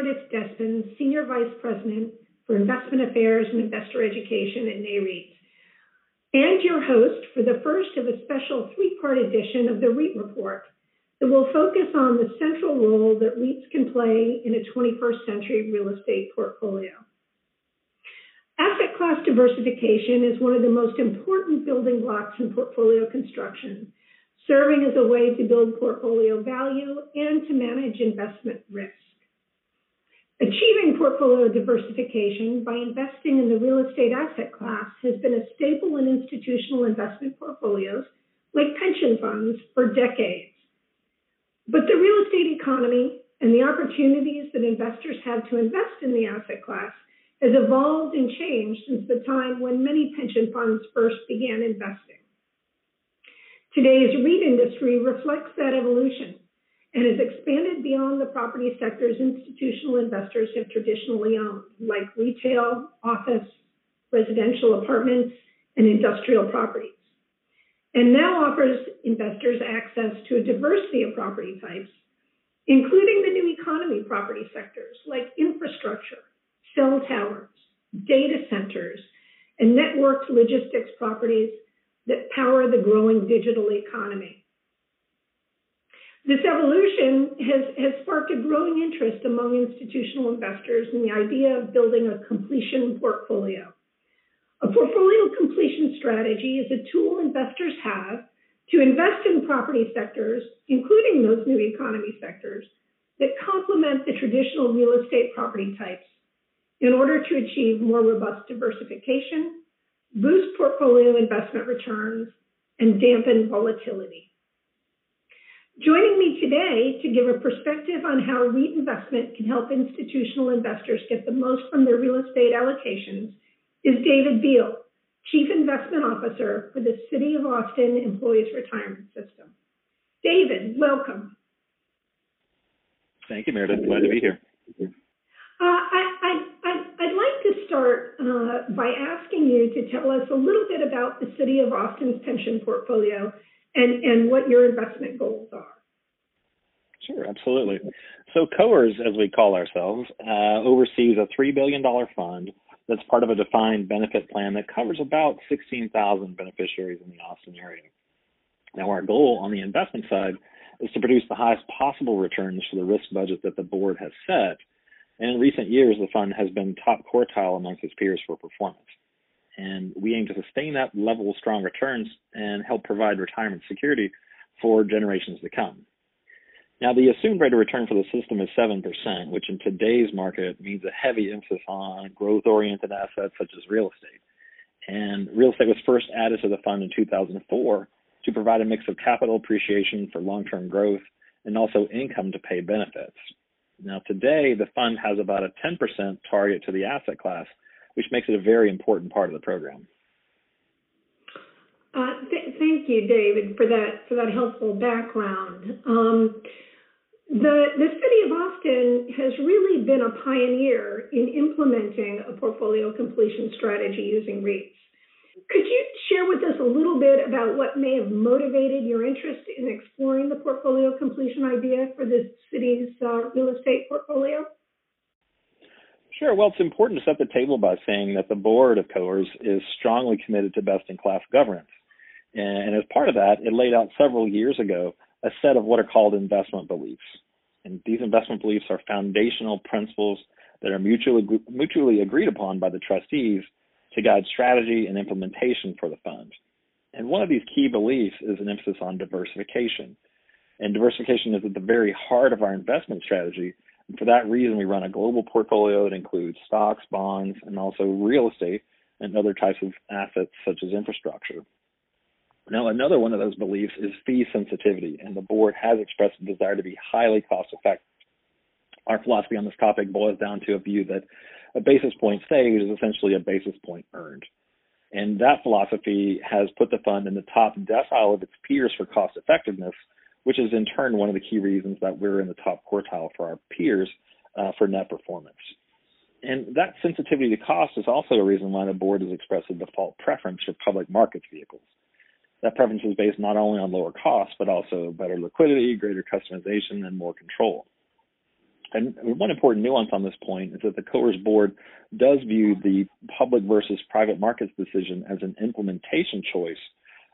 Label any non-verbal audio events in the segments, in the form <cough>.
Meredith Despin, Senior Vice President for Investment Affairs and Investor Education at Nareit, and your host for the first of a special three-part edition of the REIT Report that will focus on the central role that REITs can play in a 21st century real estate portfolio. Asset class diversification is one of the most important building blocks in portfolio construction, serving as a way to build portfolio value and to manage investment risk. Achieving portfolio diversification by investing in the real estate asset class has been a staple in institutional investment portfolios like pension funds for decades. But the real estate economy and the opportunities that investors have to invest in the asset class has evolved and changed since the time when many pension funds first began investing. Today's REIT industry reflects that evolution and has expanded beyond the property sectors institutional investors have traditionally owned, like retail, office, residential apartments, and industrial properties, and now offers investors access to a diversity of property types, including the new economy property sectors like infrastructure, cell towers, data centers, and networked logistics properties that power the growing digital economy. This evolution has has sparked a growing interest among institutional investors in the idea of building a completion portfolio. A portfolio completion strategy is a tool investors have to invest in property sectors, including those new economy sectors, that complement the traditional real estate property types in order to achieve more robust diversification, boost portfolio investment returns, and dampen volatility. Joining me today to give a perspective on how REIT investment can help institutional investors get the most from their real estate allocations is David Veal, Chief Investment Officer for the City of Austin Employees Retirement System. David, welcome. Thank you, Meredith. Glad to be here. Uh, I'd like to start uh, by asking you to tell us a little bit about the City of Austin's pension portfolio and what your investment goals are. Sure, absolutely. So COERS, as we call ourselves, uh, oversees a $3 billion fund that's part of a defined benefit plan that covers about 16,000 beneficiaries in the Austin area. Now, our goal on the investment side is to produce the highest possible returns for the risk budget that the board has set. And in recent years, the fund has been top quartile amongst its peers for performance and we aim to sustain that level of strong returns and help provide retirement security for generations to come. Now, the assumed rate of return for the system is 7%, which in today's market means a heavy emphasis on growth oriented assets such as real estate. And real estate was first added to the fund in 2004 to provide a mix of capital appreciation for long term growth and also income to pay benefits. Now, today, the fund has about a 10% target to the asset class, which makes it a very important part of the program. Uh, th- thank you, David, for that for that helpful background. Um, the the city of Austin has really been a pioneer in implementing a portfolio completion strategy using REITs. Could you share with us a little bit about what may have motivated your interest in exploring the portfolio completion idea for the city's uh, real estate portfolio? Sure. Well, it's important to set the table by saying that the board of COERS is strongly committed to best in class governance. And as part of that, it laid out several years ago a set of what are called investment beliefs. And these investment beliefs are foundational principles that are mutually, mutually agreed upon by the trustees to guide strategy and implementation for the fund. And one of these key beliefs is an emphasis on diversification. And diversification is at the very heart of our investment strategy and for that reason, we run a global portfolio that includes stocks, bonds, and also real estate and other types of assets such as infrastructure. Now, another one of those beliefs is fee sensitivity, and the board has expressed a desire to be highly cost effective. Our philosophy on this topic boils down to a view that a basis point saved is essentially a basis point earned. And that philosophy has put the fund in the top decile of its peers for cost effectiveness, which is in turn one of the key reasons that we're in the top quartile for our peers uh, for net performance. And that sensitivity to cost is also a reason why the board has expressed a default preference for public markets vehicles. That preference is based not only on lower costs, but also better liquidity, greater customization, and more control. And one important nuance on this point is that the COERS board does view the public versus private markets decision as an implementation choice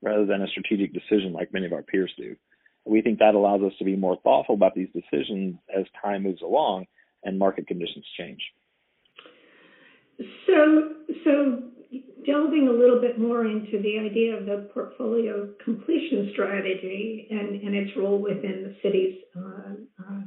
rather than a strategic decision like many of our peers do. We think that allows us to be more thoughtful about these decisions as time moves along and market conditions change. So, so delving a little bit more into the idea of the portfolio completion strategy and, and its role within the city's uh, uh,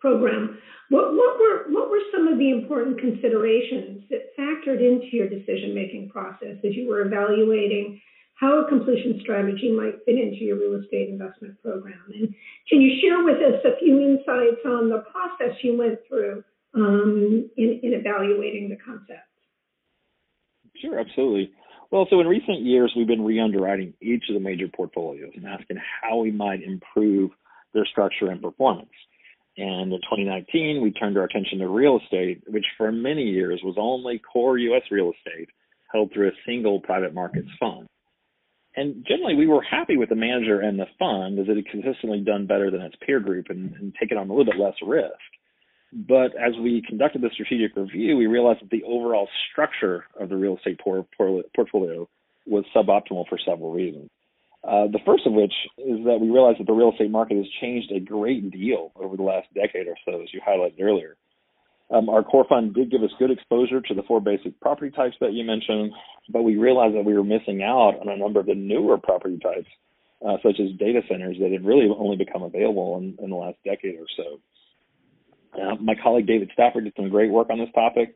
program, what, what, were what were some of the important considerations that factored into your decision-making process as you were evaluating how a completion strategy might fit into your real estate investment program? And can you share with us a few insights on the process you went through um, in, in evaluating the concept? Sure, absolutely. Well, so in recent years, we've been re-underwriting each of the major portfolios and asking how we might improve their structure and performance. And in 2019, we turned our attention to real estate, which for many years was only core U.S. real estate held through a single private markets fund. And generally, we were happy with the manager and the fund as it had consistently done better than its peer group and, and taken on a little bit less risk. But as we conducted the strategic review, we realized that the overall structure of the real estate por- por- portfolio was suboptimal for several reasons. Uh, the first of which is that we realized that the real estate market has changed a great deal over the last decade or so, as you highlighted earlier. Um, our core fund did give us good exposure to the four basic property types that you mentioned, but we realized that we were missing out on a number of the newer property types, uh, such as data centers, that have really only become available in, in the last decade or so. Uh, my colleague David Stafford did some great work on this topic.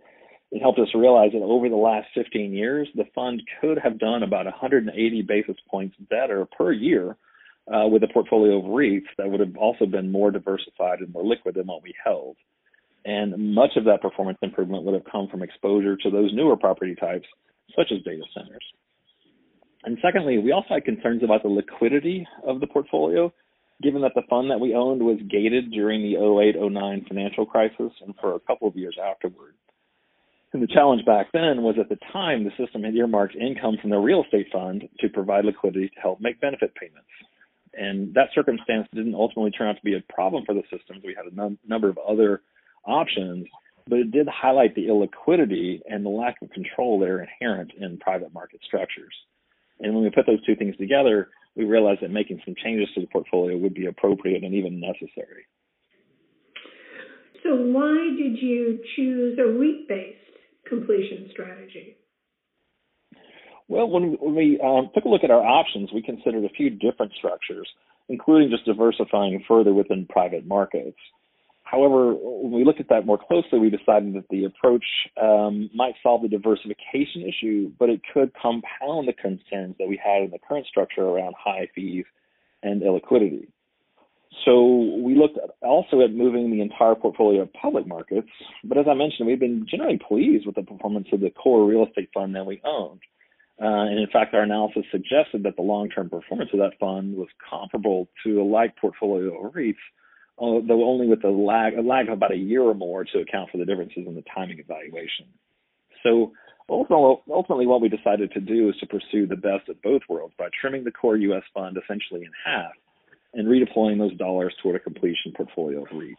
It helped us realize that over the last 15 years, the fund could have done about 180 basis points better per year uh, with a portfolio of REITs that would have also been more diversified and more liquid than what we held. And much of that performance improvement would have come from exposure to those newer property types, such as data centers. And secondly, we also had concerns about the liquidity of the portfolio given that the fund that we owned was gated during the 08-09 financial crisis and for a couple of years afterward. And the challenge back then was at the time the system had earmarked income from the real estate fund to provide liquidity to help make benefit payments. And that circumstance didn't ultimately turn out to be a problem for the system. We had a num- number of other options, but it did highlight the illiquidity and the lack of control that are inherent in private market structures. And when we put those two things together, we realized that making some changes to the portfolio would be appropriate and even necessary. So, why did you choose a REIT based completion strategy? Well, when, when we um, took a look at our options, we considered a few different structures, including just diversifying further within private markets. However, when we looked at that more closely, we decided that the approach um, might solve the diversification issue, but it could compound the concerns that we had in the current structure around high fees and illiquidity. So we looked at also at moving the entire portfolio of public markets, but as I mentioned, we've been generally pleased with the performance of the core real estate fund that we owned. Uh, and in fact, our analysis suggested that the long-term performance of that fund was comparable to a like portfolio of REITs Oh, though only with a lag, a lag of about a year or more to account for the differences in the timing of evaluation. So ultimately, what we decided to do is to pursue the best of both worlds by trimming the core U.S. fund essentially in half and redeploying those dollars toward a completion portfolio of REIT.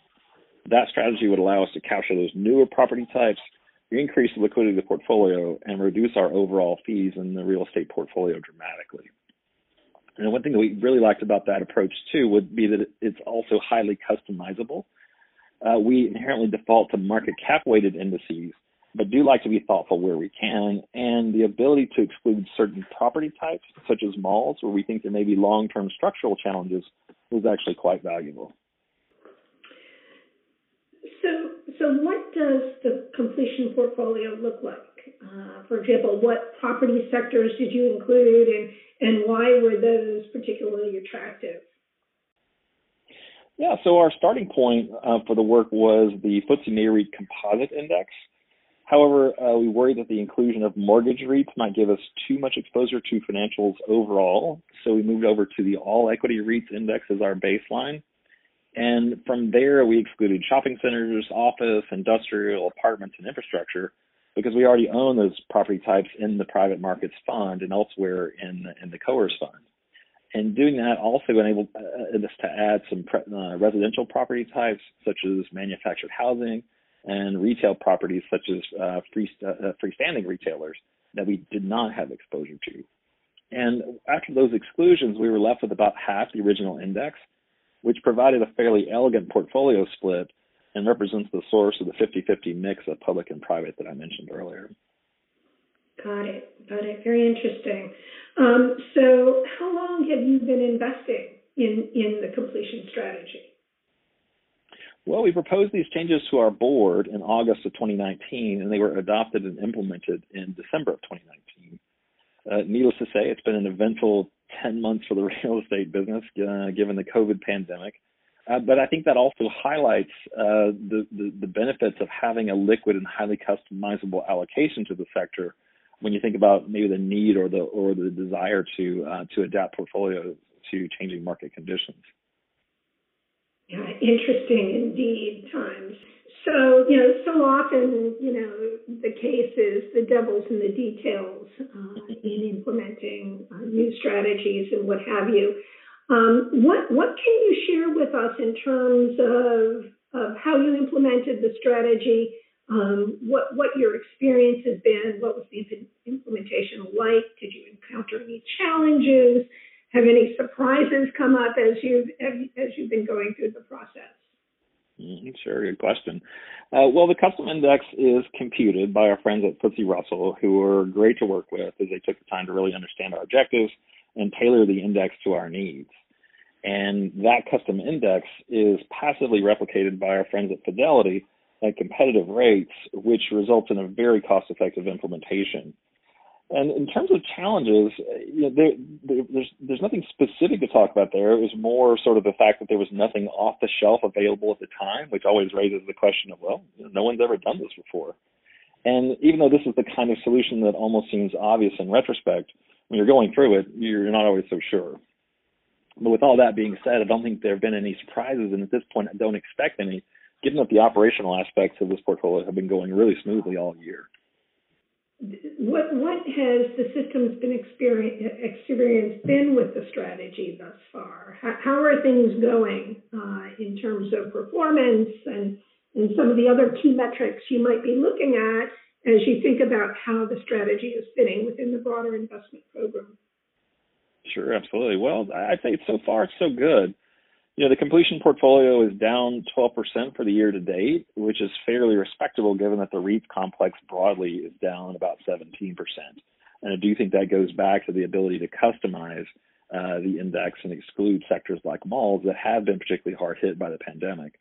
That strategy would allow us to capture those newer property types, increase the liquidity of the portfolio, and reduce our overall fees in the real estate portfolio dramatically. And one thing that we really liked about that approach too would be that it's also highly customizable. Uh, we inherently default to market cap weighted indices, but do like to be thoughtful where we can. And the ability to exclude certain property types, such as malls, where we think there may be long term structural challenges, was actually quite valuable. So, so what does the completion portfolio look like? Uh, for example, what property sectors did you include and, and why were those particularly attractive? Yeah, so our starting point uh, for the work was the FTSE Nareit Composite Index. However, uh, we worried that the inclusion of mortgage REITs might give us too much exposure to financials overall, so we moved over to the All Equity REITs Index as our baseline. And from there, we excluded shopping centers, office, industrial, apartments, and infrastructure because we already own those property types in the private markets fund and elsewhere in the, in the COERS fund. And doing that also enabled uh, us to add some pre- uh, residential property types such as manufactured housing and retail properties such as uh, free, uh, freestanding retailers that we did not have exposure to. And after those exclusions, we were left with about half the original index, which provided a fairly elegant portfolio split and represents the source of the 50-50 mix of public and private that I mentioned earlier. Got it. Got it. Very interesting. Um, so how long have you been investing in, in the completion strategy? Well, we proposed these changes to our board in August of 2019, and they were adopted and implemented in December of 2019. Uh, needless to say, it's been an eventful 10 months for the <laughs> real estate business, uh, given the COVID pandemic. Uh, but I think that also highlights uh, the, the, the benefits of having a liquid and highly customizable allocation to the sector when you think about maybe the need or the or the desire to uh, to adapt portfolios to changing market conditions. Yeah, interesting indeed times. So, you know, so often, you know, the case is the devil's in the details uh, in implementing uh, new strategies and what have you. Um, what what can you share with us in terms of of how you implemented the strategy? Um, what what your experience has been? What was the implementation like? Did you encounter any challenges? Have any surprises come up as you've as you've been going through the process? Mm-hmm, sure, good question. Uh, well, the custom index is computed by our friends at FTSE Russell, who are great to work with as they took the time to really understand our objectives and tailor the index to our needs. And that custom index is passively replicated by our friends at Fidelity at competitive rates, which results in a very cost effective implementation. And in terms of challenges, you know, there, there, there's there's nothing specific to talk about there. It was more sort of the fact that there was nothing off the shelf available at the time, which always raises the question of, well, you know, no one's ever done this before. And even though this is the kind of solution that almost seems obvious in retrospect, when you're going through it, you're not always so sure. But with all that being said, I don't think there have been any surprises, and at this point, I don't expect any, given that the operational aspects of this portfolio have been going really smoothly all year what what has the systems been experience, experience been with the strategy thus far? How, how are things going uh, in terms of performance and and some of the other key metrics you might be looking at as you think about how the strategy is fitting within the broader investment program? Sure, absolutely. Well, I'd say so far it's so good. You know, the completion portfolio is down 12% for the year to date, which is fairly respectable given that the REIT complex broadly is down about 17%. And I do think that goes back to the ability to customize uh, the index and exclude sectors like malls that have been particularly hard hit by the pandemic.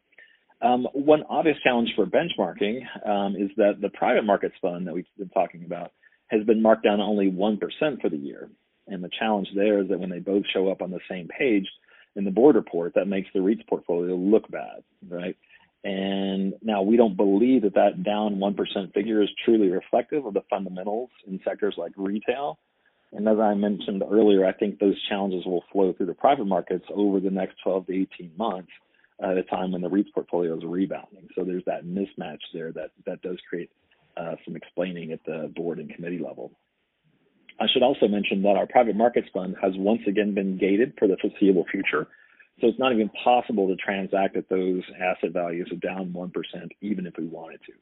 Um, one obvious challenge for benchmarking um, is that the private markets fund that we've been talking about has been marked down only 1% for the year. And the challenge there is that when they both show up on the same page, in the board report that makes the REITs portfolio look bad, right? And now we don't believe that that down 1% figure is truly reflective of the fundamentals in sectors like retail. And as I mentioned earlier, I think those challenges will flow through the private markets over the next 12 to 18 months at a time when the REITs portfolio is rebounding. So there's that mismatch there that, that does create uh, some explaining at the board and committee level. I should also mention that our private markets fund has once again been gated for the foreseeable future. So it's not even possible to transact at those asset values of down 1%, even if we wanted to.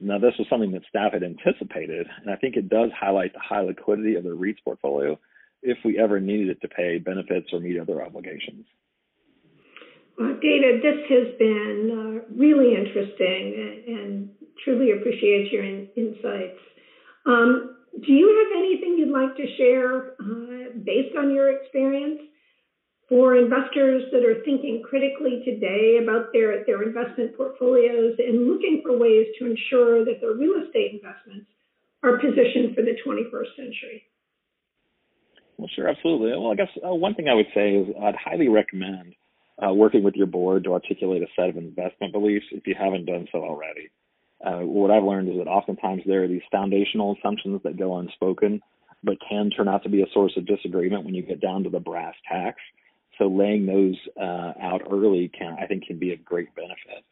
Now, this was something that staff had anticipated, and I think it does highlight the high liquidity of the REITs portfolio if we ever needed it to pay benefits or meet other obligations. Uh, David, this has been uh, really interesting and, and, truly appreciate your in, insights. Um, do you have anything you'd like to share uh, based on your experience for investors that are thinking critically today about their, their investment portfolios and looking for ways to ensure that their real estate investments are positioned for the 21st century? Well, sure, absolutely. Well, I guess uh, one thing I would say is I'd highly recommend uh, working with your board to articulate a set of investment beliefs if you haven't done so already uh, what I've learned is that oftentimes there are these foundational assumptions that go unspoken, but can turn out to be a source of disagreement when you get down to the brass tacks. So laying those uh, out early can, I think, can be a great benefit.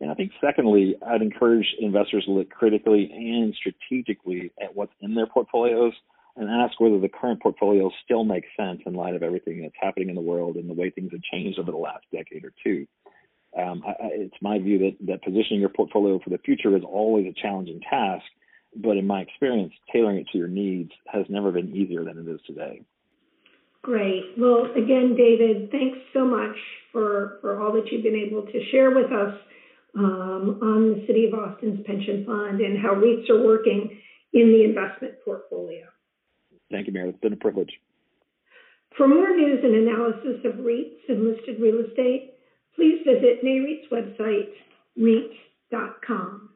And I think secondly, I'd encourage investors to look critically and strategically at what's in their portfolios and ask whether the current portfolio still makes sense in light of everything that's happening in the world and the way things have changed over the last decade or two. Um, I, it's my view that, that positioning your portfolio for the future is always a challenging task, but in my experience, tailoring it to your needs has never been easier than it is today. Great. Well, again, David, thanks so much for, for all that you've been able to share with us um, on the City of Austin's pension fund and how REITs are working in the investment portfolio. Thank you, Mary. It's been a privilege. For more news and analysis of REITs and listed real estate, please visit NAREIT's website, REIT.com.